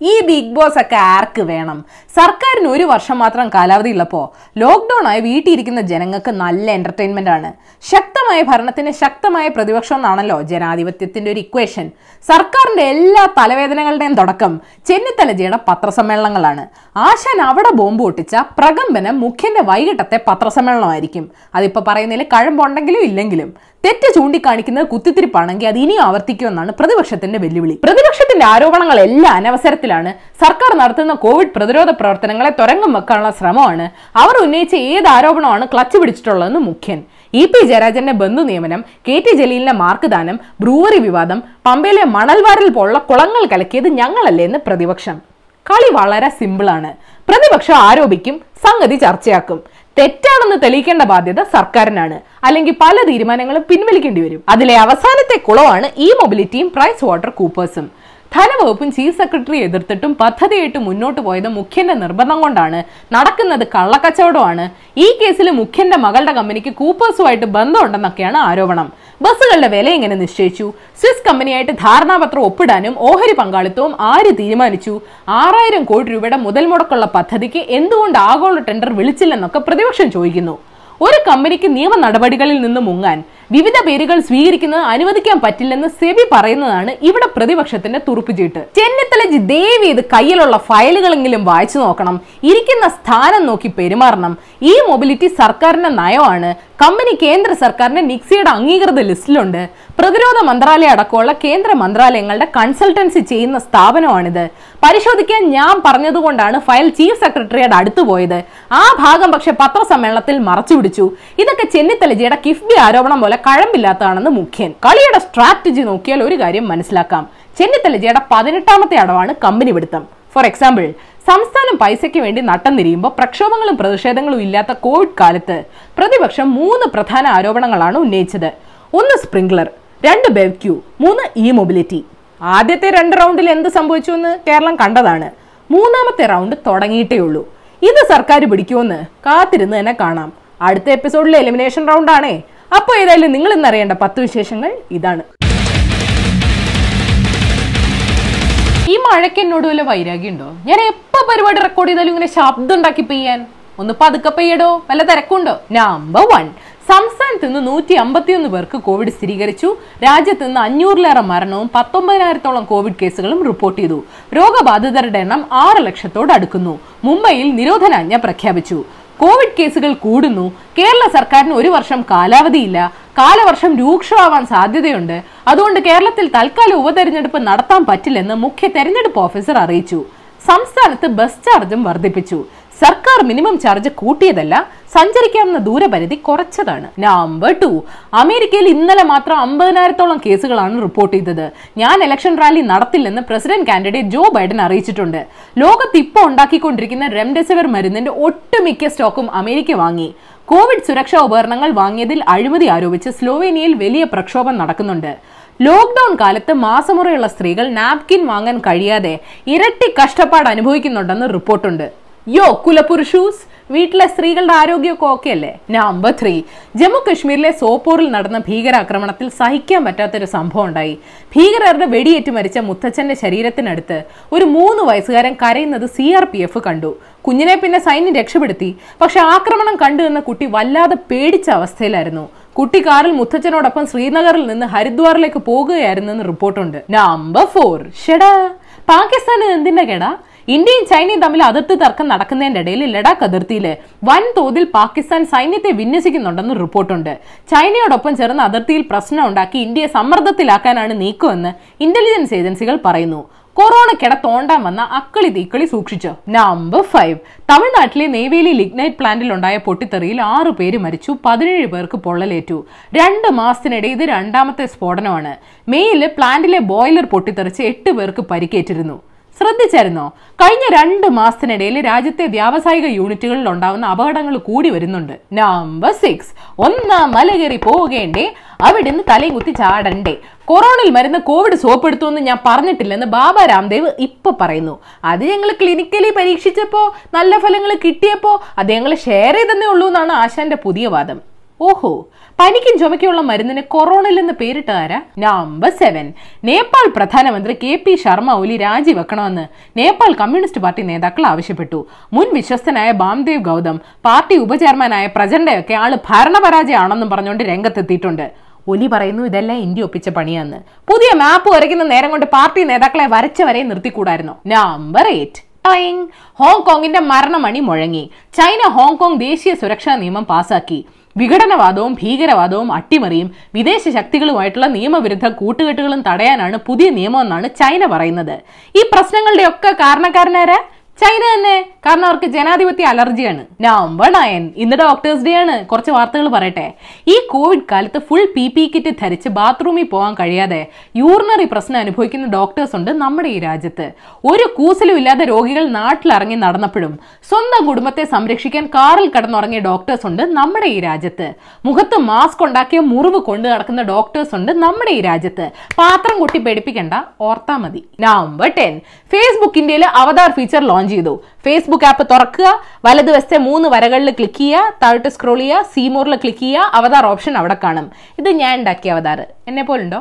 ഈ big boss ഒക്കെ ആർക്ക് വേണം? സർക്കാരിന് ഒരു വർഷം മാത്രം കാലാവധി ഉള്ളപ്പോ ലോക്ക്ഡൌൺ ആയി വീട്ടിലിരിക്കുന്ന ജനങ്ങൾക്ക് നല്ല എന്റർടൈൻമെന്റ് ആണ്. ശക്തമായ ഭരണത്തിന് ശക്തമായ പ്രതിപക്ഷം എന്നാണല്ലോ ജനാധിപത്യത്തിന്റെ ഒരു ഇക്വേഷൻ സർക്കാരിന്റെ എല്ലാ തലവേദനകളുടെയും തുടക്കം ചെന്നിത്തലജിയുടെ പത്രസമ്മേളനങ്ങളാണ്. ആശാൻ അവിടെ ബോംബ് പൊട്ടിച്ച പ്രകമ്പനം മുഖ്യന്റെ വൈകിട്ടത്തെ പത്രസമ്മേളനമായിരിക്കും. അതിപ്പോൾ പറയുന്നതിൽ കഴമ്പുണ്ടെങ്കിലും ഇല്ലെങ്കിലും. തെറ്റ് ചൂണ്ടിക്കാണിക്കുന്നത് കുത്തിത്തിരിപ്പാണെങ്കിൽ അത് ഇനിയും ആവർത്തിക്കുമെന്നാണ് പ്രതിപക്ഷത്തിന്റെ വെല്ലുവിളി. പ്രതിപക്ഷത്തിന്റെ ആരോപണങ്ങളെല്ലാം അനവസരത്തിലാണ് സർക്കാർ നടത്തുന്ന കോവിഡ് പ്രതിരോധ പ്രവർത്തനങ്ങളെ തുരങ്കം വെക്കാനുള്ള ശ്രമമാണ്. അവർ ഉന്നയിച്ച ഏത് ആരോപണമാണ് ക്ലച്ച് പിടിച്ചിട്ടുള്ളതെന്ന് മുഖ്യൻ. ഇ പി ജയരാജന്റെ ബന്ധു നിയമനം കെ ടി ജലീലിന്റെ മാർക്ക് ദാനം ബ്രൂവറി വിവാദം പമ്പയിലെ മണൽവാരൽ പോലുള്ള കുളങ്ങൾ കലക്കിയത് ഞങ്ങളല്ലേ എന്ന് പ്രതിപക്ഷം. കളി വളരെ സിമ്പിളാണ്. പ്രതിപക്ഷം ആരോപിക്കും സംഗതി ചർച്ചയാക്കും. തെറ്റാണെന്ന് തെളിയിക്കേണ്ട ബാധ്യത സർക്കാരിനാണ്. അല്ലെങ്കിൽ പല തീരുമാനങ്ങളും പിൻവലിക്കേണ്ടി വരും. അതിലെ അവസാനത്തെ കുളമാണ് ഇ മൊബിലിറ്റിയും പ്രൈസ് വാട്ടർ കൂപ്പേഴ്സും. ധനവകുപ്പും ചീഫ് സെക്രട്ടറി എതിർത്തിട്ടും പദ്ധതിയായിട്ട് മുന്നോട്ട് പോയത് മുഖ്യന്റെ നിർബന്ധം കൊണ്ടാണ്. നടക്കുന്നത് കള്ളക്കച്ചവടമാണ്. ഈ കേസിൽ മുഖ്യന്റെ മകളുടെ കമ്പനിക്ക് കൂപ്പേഴ്സുമായിട്ട് ബന്ധമുണ്ടെന്നൊക്കെയാണ് ആരോപണം. ബസ്സുകളുടെ വില എങ്ങനെ നിശ്ചയിച്ചു? സ്വിസ് കമ്പനിയായിട്ട് ധാരണാപത്രം ഒപ്പിടാനും ഓഹരി പങ്കാളിത്തവും ആര് തീരുമാനിച്ചു? ആറായിരം കോടി രൂപയുടെ മുതൽ മുടക്കുള്ള പദ്ധതിക്ക് എന്തുകൊണ്ട് ആഗോള ടെൻഡർ വിളിച്ചില്ലെന്നൊക്കെ പ്രതിപക്ഷം ചോദിക്കുന്നു. ഒരു കമ്പനിക്ക് നിയമ നടപടികളിൽ നിന്ന് മുങ്ങാൻ വിവിധ പേരുകൾ സ്വീകരിക്കുന്നത് അനുവദിക്കാൻ പറ്റില്ലെന്ന് സെബി പറയുന്നതാണ് ഇവിടെ പ്രതിപക്ഷത്തിന്റെ തുറുപ്പുചീട്ട്. ചെന്നിത്തല ദേവി ഇത് കയ്യിലുള്ള ഫയലുകളെങ്കിലും വായിച്ചു നോക്കണം. ഇരിക്കുന്ന സ്ഥാനം നോക്കി പെരുമാറണം. ഈ മൊബിലിറ്റി സർക്കാരിന്റെ നയമാണ്. കമ്പനി കേന്ദ്ര സർക്കാരിന്റെ നിക്സിയുടെ അംഗീകൃത ലിസ്റ്റിലുണ്ട്. പ്രതിരോധ മന്ത്രാലയം അടക്കമുള്ള കേന്ദ്ര മന്ത്രാലയങ്ങളുടെ കൺസൾട്ടൻസി ചെയ്യുന്ന സ്ഥാപനമാണിത്. പരിശോധിക്കാൻ ഞാൻ പറഞ്ഞതുകൊണ്ടാണ് ഫയൽ ചീഫ് സെക്രട്ടറിയുടെ അടുത്ത് പോയത്. ആ ഭാഗം പക്ഷെ പത്രസമ്മേളനത്തിൽ മറച്ചുപിടിച്ചു ഇതൊക്കെ ചെന്നിത്തലജിയുടെ കിഫ്ബി ആരോപണം പോലെ കഴമ്പില്ലാത്തതാണെന്ന് മുഖ്യൻ. കളിയുടെ സ്ട്രാറ്റജി നോക്കിയാൽ ഒരു കാര്യം മനസ്സിലാക്കാം. ചെന്നിത്തലജിയുടെ പതിനെട്ടാമത്തെ അടവാണ് കമ്പനി പിടുത്തം. ഫോർ എക്സാമ്പിൾ സംസ്ഥാനം പൈസയ്ക്ക് വേണ്ടി നട്ടം തിരിയുമ്പോൾ പ്രക്ഷോഭങ്ങളും പ്രതിഷേധങ്ങളും ഇല്ലാത്ത കോവിഡ് കാലത്ത് പ്രതിപക്ഷം മൂന്ന് പ്രധാന ആരോപണങ്ങളാണ് ഉന്നയിച്ചത്. ഒന്ന് സ്പ്രിംഗ്ലർ രണ്ട് ബെവ്ക്യൂ മൂന്ന് ഇ മൊബിലിറ്റി ആദ്യത്തെ രണ്ട് റൗണ്ടിൽ എന്ത് സംഭവിച്ചു എന്ന് കേരളം കണ്ടതാണ്. മൂന്നാമത്തെ റൗണ്ട് തുടങ്ങിയിട്ടേ ഉള്ളൂ. ഇത് സർക്കാർ പിടിക്കുമെന്ന് കാത്തിരുന്ന് തന്നെ കാണാം. അടുത്ത എപ്പിസോഡിലെ എലിമിനേഷൻ റൗണ്ട് ആണേ. അപ്പോൾ ഏതായാലും നിങ്ങൾ ഇന്നറിയേണ്ട പത്ത് വിശേഷങ്ങൾ ഇതാണ്. ഈ മഴയ്ക്ക് എന്നോട് വല്ല വൈരാഗ്യമുണ്ടോ? ഞാൻ എപ്പോ പരിപാടി റെക്കോർഡ് ചെയ്താലും ഇങ്ങനെ ശബ്ദം ഉണ്ടാക്കി പെയ്യാൻ? ഒന്ന് പതുക്കെ പെയ്യടോ വല്ല തിരക്കുണ്ടോ? നമ്പർ വൺ സംസ്ഥാനത്ത് നിന്ന് നൂറ്റി അമ്പത്തിയൊന്ന് പേർക്ക് കോവിഡ് സ്ഥിരീകരിച്ചു. രാജ്യത്ത് നിന്ന് അഞ്ഞൂറിലേറെ മരണവും പത്തൊമ്പതിനായിരത്തോളം കോവിഡ് കേസുകളും റിപ്പോർട്ട് ചെയ്തു. രോഗബാധിതരുടെ എണ്ണം ആറ് ലക്ഷത്തോട് അടുക്കുന്നു. മുംബൈയിൽ നിരോധനാജ്ഞ പ്രഖ്യാപിച്ചു. കോവിഡ് കേസുകൾ കൂടുന്നു കേരള സർക്കാരിന് ഒരു വർഷം കാലാവധിയില്ല കാലവർഷം രൂക്ഷമാവാൻ സാധ്യതയുണ്ട്. അതുകൊണ്ട് കേരളത്തിൽ തൽക്കാലം ഉപതെരഞ്ഞെടുപ്പ് നടത്താൻ പറ്റില്ലെന്ന് മുഖ്യ തെരഞ്ഞെടുപ്പ് ഓഫീസർ അറിയിച്ചു. സംസ്ഥാനത്ത് ബസ് ചാർജും വർദ്ധിപ്പിച്ചു. സർക്കാർ മിനിമം ചാർജ് കൂട്ടിയതല്ല സഞ്ചരിക്കാവുന്ന ദൂരപരിധി കുറച്ചതാണ്. നമ്പർ ടു അമേരിക്കയിൽ ഇന്നലെ മാത്രം അമ്പതിനായിരത്തോളം കേസുകളാണ് റിപ്പോർട്ട് ചെയ്തത്. ഞാൻ ഇലക്ഷൻ റാലി നടത്തില്ലെന്ന് പ്രസിഡന്റ് കാൻഡിഡേറ്റ് ജോ ബൈഡൻ അറിയിച്ചിട്ടുണ്ട്. ലോകത്ത് ഇപ്പോൾ ഉണ്ടാക്കിക്കൊണ്ടിരിക്കുന്ന റെംഡെസിവിർ മരുന്നിന്റെ ഒട്ടുമിക്ക സ്റ്റോക്കും അമേരിക്ക വാങ്ങി. കോവിഡ് സുരക്ഷാ ഉപകരണങ്ങൾ വാങ്ങിയതിൽ അഴിമതി ആരോപിച്ച് സ്ലോവേനിയയിൽ വലിയ പ്രക്ഷോഭം നടക്കുന്നുണ്ട്. ലോക്ക്ഡൌൺ കാലത്ത് മാസമുറയുള്ള സ്ത്രീകൾ നാപ്കിൻ വാങ്ങാൻ കഴിയാതെ ഇരട്ടി കഷ്ടപ്പാട് അനുഭവിക്കുന്നുണ്ടെന്ന് റിപ്പോർട്ടുണ്ട്. യോ കുലപുരുഷൂസ് വീട്ടിലെ സ്ത്രീകളുടെ ആരോഗ്യമൊക്കെ ഓക്കെ അല്ലേ? നമ്പർ ത്രീ ജമ്മു കശ്മീരിലെ സോപ്പോറിൽ നടന്ന ഭീകരാക്രമണത്തിൽ സഹിക്കാൻ പറ്റാത്തൊരു സംഭവം ഉണ്ടായി. ഭീകരരുടെ വെടിയേറ്റ് മരിച്ച മുത്തച്ഛന്റെ ശരീരത്തിനടുത്ത് ഒരു മൂന്ന് വയസ്സുകാരൻ കരയുന്നത് സി ആർ പി എഫ് കണ്ടു. കുഞ്ഞിനെ പിന്നെ സൈന്യം രക്ഷപ്പെടുത്തി. പക്ഷെ ആക്രമണം കണ്ടു എന്ന കുട്ടി വല്ലാതെ പേടിച്ച അവസ്ഥയിലായിരുന്നു. കുട്ടി കാറിൽ മുത്തച്ഛനോടൊപ്പം ശ്രീനഗറിൽ നിന്ന് ഹരിദ്വാറിലേക്ക് പോകുകയായിരുന്നെന്ന് റിപ്പോർട്ടുണ്ട്. നമ്പർ ഫോർ ഷെടാ പാകിസ്ഥാന് എന്തിന്റെ കേടാ? ഇന്ത്യയും ചൈനയും തമ്മിൽ അതിർത്തി തർക്കം നടക്കുന്നതിന്റെ ഇടയിൽ ലഡാക്ക് അതിർത്തിയിൽ വൻതോതിൽ പാകിസ്ഥാൻ സൈന്യത്തെ വിന്യസിക്കുന്നുണ്ടെന്ന് റിപ്പോർട്ടുണ്ട്. ചൈനയോടൊപ്പം ചേർന്ന് അതിർത്തിയിൽ പ്രശ്നം ഉണ്ടാക്കി ഇന്ത്യയെ സമ്മർദ്ദത്തിലാക്കാനാണ് നീക്കമെന്ന് ഇന്റലിജൻസ് ഏജൻസികൾ പറയുന്നു. കൊറോണ തോണ്ടാൻ വന്ന അക്കളി തീക്കളി സൂക്ഷിച്ചു. നമ്പർ ഫൈവ് തമിഴ്നാട്ടിലെ നെയ്വേലി ലിഗ്നൈറ്റ് പ്ലാന്റിൽ ഉണ്ടായ പൊട്ടിത്തെറിയിൽ ആറു പേര് മരിച്ചു പതിനേഴ് പേർക്ക് പൊള്ളലേറ്റു. രണ്ട് മാസത്തിനിടെ ഇത് രണ്ടാമത്തെ സ്ഫോടനമാണ്. മെയ്യിൽ പ്ലാന്റിലെ ബോയിലർ പൊട്ടിത്തെറിച്ച് എട്ട് പേർക്ക് പരിക്കേറ്റിരുന്നു. ശ്രദ്ധിച്ചായിരുന്നോ? കഴിഞ്ഞ രണ്ട് മാസത്തിനിടയിൽ രാജ്യത്തെ വ്യാവസായിക യൂണിറ്റുകളിൽ ഉണ്ടാവുന്ന അപകടങ്ങൾ കൂടി വരുന്നുണ്ട്. നമ്പർ സിക്സ് ഒന്നാം മലകേറി പോകേണ്ടേ? അവിടെ തലയും കുത്തി ചാടണ്ടേ? കൊറോണയിൽ മരുന്ന് കോവിഡ് സോപ്പെടുത്തുമെന്ന് ഞാൻ പറഞ്ഞിട്ടില്ലെന്ന് ബാബ രാംദേവ് ഇപ്പൊ പറയുന്നു. അത് ഞങ്ങൾ ക്ലിനിക്കലി പരീക്ഷിച്ചപ്പോ നല്ല ഫലങ്ങൾ കിട്ടിയപ്പോ അത് ഞങ്ങൾ ഷെയർ ചെയ്തെന്നേ ഉള്ളൂ എന്നാണ് ആശാന്റെ പുതിയ വാദം. ഓഹോ പനിക്കും ചുമയ്ക്കുള്ള മരുന്നിന് കൊറോണയിൽ നിന്ന് പേരിട്ട് ആരാ? നമ്പർ സെവൻ നേപ്പാൾ പ്രധാനമന്ത്രി കെ പി ശർമ്മ ഒലി രാജിവെക്കണമെന്ന് നേപ്പാൾ കമ്മ്യൂണിസ്റ്റ് പാർട്ടി നേതാക്കൾ ആവശ്യപ്പെട്ടു. മുൻ വിശ്വസ്തനായ ബാംദേവ് ഗൗതം പാർട്ടി ഉപചെയർമാനായ പ്രചണ്ഡയൊക്കെ ആൾ ഭരണപരാജയമാണെന്നും പറഞ്ഞുകൊണ്ട് രംഗത്തെത്തിയിട്ടുണ്ട്. ഒലി പറയുന്നു ഇതെല്ലാം ഇന്ത്യ ഒപ്പിച്ച പണിയാന്ന്. പുതിയ മാപ്പ് വരയ്ക്കുന്ന നേരം കൊണ്ട് പാർട്ടി നേതാക്കളെ വരച്ചവരെ നിർത്തിക്കൂടായിരുന്നു. നമ്പർ എയ്റ്റ് ഹോങ്കോങ്ങിന്റെ മരണമണി മുഴങ്ങി. ചൈന ഹോങ്കോങ് ദേശീയ സുരക്ഷാ നിയമം പാസാക്കി. വിഘടനവാദവും ഭീകരവാദവും അട്ടിമറിയും വിദേശ ശക്തികളുമായിട്ടുള്ള നിയമവിരുദ്ധ കൂട്ടുകെട്ടുകളും തടയാനാണ് പുതിയ നിയമമെന്നാണ് ചൈന പറയുന്നത്. ഈ പ്രശ്നങ്ങളുടെയൊക്കെ കാരണക്കാരനാരാ? ചൈന തന്നെ. കാരണം അവർക്ക് ജനാധിപത്യ അലർജിയാണ്. നവംബർ നയൻ ഇന്ന് ഡോക്ടേഴ്സ് ഡേ ആണ്. കുറച്ച് വാർത്തകൾ പറയട്ടെ. ഈ കോവിഡ് കാലത്ത് ഫുൾ പി പി കിറ്റ് ധരിച്ച് ബാത്റൂമിൽ പോകാൻ കഴിയാതെ യൂറിനറി പ്രശ്നം അനുഭവിക്കുന്ന ഡോക്ടേഴ്സ് ഉണ്ട് നമ്മുടെ ഈ രാജ്യത്ത്. ഒരു കൂസലും ഇല്ലാതെ രോഗികൾ നാട്ടിലിറങ്ങി നടന്നപ്പോഴും സ്വന്തം കുടുംബത്തെ സംരക്ഷിക്കാൻ കാറിൽ കടന്നുറങ്ങിയ ഡോക്ടേഴ്സ് ഉണ്ട് നമ്മുടെ ഈ രാജ്യത്ത്. മുഖത്ത് മാസ്ക് ഉണ്ടാക്കിയ മുറിവ് കൊണ്ടു നടക്കുന്ന ഡോക്ടേഴ്സ് ഉണ്ട് നമ്മുടെ ഈ രാജ്യത്ത്. പാത്രം കൊട്ടി പേടിപ്പിക്കേണ്ട ഓർത്താ മതി. November ten Facebook avatar feature launch ചെയ്തു. ഫേസ്ബുക്ക് ആപ്പ് തുറക്കുക വലതുവശത്തെ മൂന്ന് വരകളിൽ ക്ലിക്ക് ചെയ്യുക താഴോട്ട് സ്ക്രോൾ ചെയ്യുക സീമോറിൽ ക്ലിക്ക് ചെയ്യുക അവതാർ ഓപ്ഷൻ അവിടെ കാണും. ഇത് ഞാൻ ഉണ്ടാക്കിയ അവതാർ. എന്നെ പോലുണ്ടോ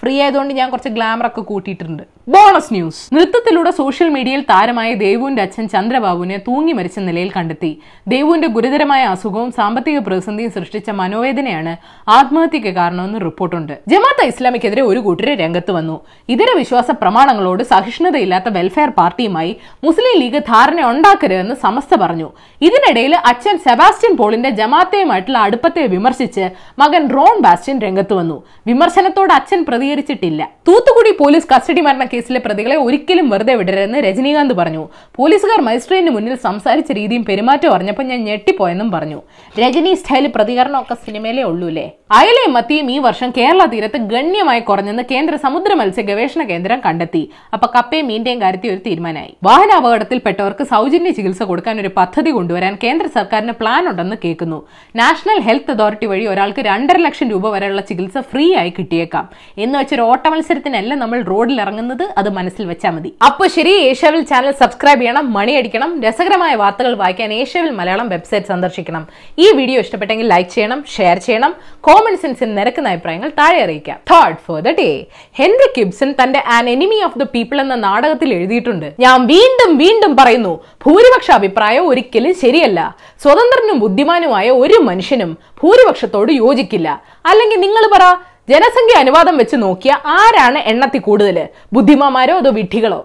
ഫ്രീ ആയതുകൊണ്ട് ഞാൻ കുറച്ച് ഗ്ലാമർ ഒക്കെ കൂട്ടിയിട്ടുണ്ട്. ബോണസ് ന്യൂസ് നൃത്തത്തിലൂടെ സോഷ്യൽ മീഡിയയിൽ താരമായ ദേവുവിന്റെ അച്ഛൻ ചന്ദ്രബാബുവിനെ തൂങ്ങി മരിച്ച നിലയിൽ കണ്ടെത്തി. ദേവുവിന്റെ ഗുരുതരമായ അസുഖവും സാമ്പത്തിക പ്രതിസന്ധിയും സൃഷ്ടിച്ച മനോവേദനയാണ് ആത്മഹത്യക്ക് കാരണമെന്ന് റിപ്പോർട്ടുണ്ട്. ജമാഅത്തെ ഇസ്ലാമിക്കെതിരെ ഒരു കൂട്ടരെ രംഗത്ത് വന്നു. ഇതര വിശ്വാസ പ്രമാണങ്ങളോട് സഹിഷ്ണുതയില്ലാത്ത വെൽഫെയർ പാർട്ടിയുമായി മുസ്ലിം ലീഗ് ധാരണ ഉണ്ടാക്കരുതെന്ന് സമസ്ത പറഞ്ഞു. ഇതിനിടയിൽ അച്ഛൻ സെബാസ്റ്റ്യൻ പോളിന്റെ ജമാഅത്തയുമായിട്ടുള്ള അടുപ്പത്തെ വിമർശിച്ച് മകൻ റോൺ ബാസ്റ്റ്യൻ രംഗത്ത് വന്നു. വിമർശനത്തോട് അച്ഛൻ പ്രതികരിച്ചിട്ടില്ല. തൂത്തുക്കുടി പോലീസ് കസ്റ്റഡി മരണ കേസിലെ പ്രതികളെ ഒരിക്കലും വെറുതെ വിടരുതെന്ന് രജനീകാന്ത് പറഞ്ഞു. പോലീസുകാർ മജിസ്ട്രേറ്റിന് മുന്നിൽ സംസാരിച്ച രീതിയും പെരുമാറ്റം അറിഞ്ഞപ്പോൾ ഞാൻ ഞെട്ടിപ്പോയെന്നും പറഞ്ഞു. രജനി സ്റ്റൈൽ പ്രതികരണമൊക്കെ സിനിമയിലേ ഉള്ളൂല്ലേ? അയലയും മത്തിയും ഈ വർഷം കേരള തീരത്ത് ഗണ്യമായി കുറഞ്ഞെന്ന് കേന്ദ്ര സമുദ്ര മത്സ്യ ഗവേഷണ കേന്ദ്രം കണ്ടെത്തി. അപ്പൊ കപ്പയും മീന്റെയും കാര്യത്തിൽ ഒരു തീരുമാനമായി. വാഹനാപകടത്തിൽപ്പെട്ടവർക്ക് സൗജന്യ ചികിത്സ കൊടുക്കാൻ ഒരു പദ്ധതി കൊണ്ടുവരാൻ കേന്ദ്ര സർക്കാരിന് പ്ലാൻ ഉണ്ടെന്ന് കേൾക്കുന്നു. നാഷണൽ ഹെൽത്ത് അതോറിറ്റി വഴി ഒരാൾക്ക് രണ്ടര ലക്ഷം രൂപ വരെയുള്ള ചികിത്സ ഫ്രീ ആയി കിട്ടിയേക്കാം. എന്ന് വെച്ചൊരു ഓട്ട മത്സരത്തിനല്ല നമ്മൾ റോഡിൽ ഇറങ്ങുന്നത്. അത് മനസ്സിൽ വെച്ചാൽ മതി. അപ്പൊ ശരി ഏഷ്യാവിൽ ചാനൽ സബ്സ്ക്രൈബ് ചെയ്യണം മണി അടിക്കണം രസകരമായ വാർത്തകൾ വായിക്കാൻ ഏഷ്യാവിൽ മലയാളം വെബ്സൈറ്റ് സന്ദർശിക്കണം. ഈ വീഡിയോ ഇഷ്ടപ്പെട്ടെങ്കിൽ ലൈക്ക് ചെയ്യണം ഷെയർ ചെയ്യണം കോമൺ സെൻസിൽ നിരക്കുന്ന അഭിപ്രായങ്ങൾ താഴെ അറിയിക്കാം. Third for the day Henrik Ibsen തന്റെ an enemy of the people എന്ന നാടകത്തിൽ എഴുതിയിട്ടുണ്ട്. ഞാൻ വീണ്ടും വീണ്ടും പറയുന്നു ഭൂരിപക്ഷ അഭിപ്രായം ഒരിക്കലും ശരിയല്ല. സ്വതന്ത്രനും ബുദ്ധിമാനുമായ ഒരു മനുഷ്യനും ഭൂരിപക്ഷത്തോട് യോജിക്കില്ല. അല്ലെങ്കിൽ നിങ്ങൾ പറ ജനസംഖ്യ അനുവാദം വെച്ച് നോക്കിയ ആരാണ് എണ്ണത്തിൽ കൂടുതൽ ബുദ്ധിമാന്മാരോ അതോ വിഡ്ഢികളോ?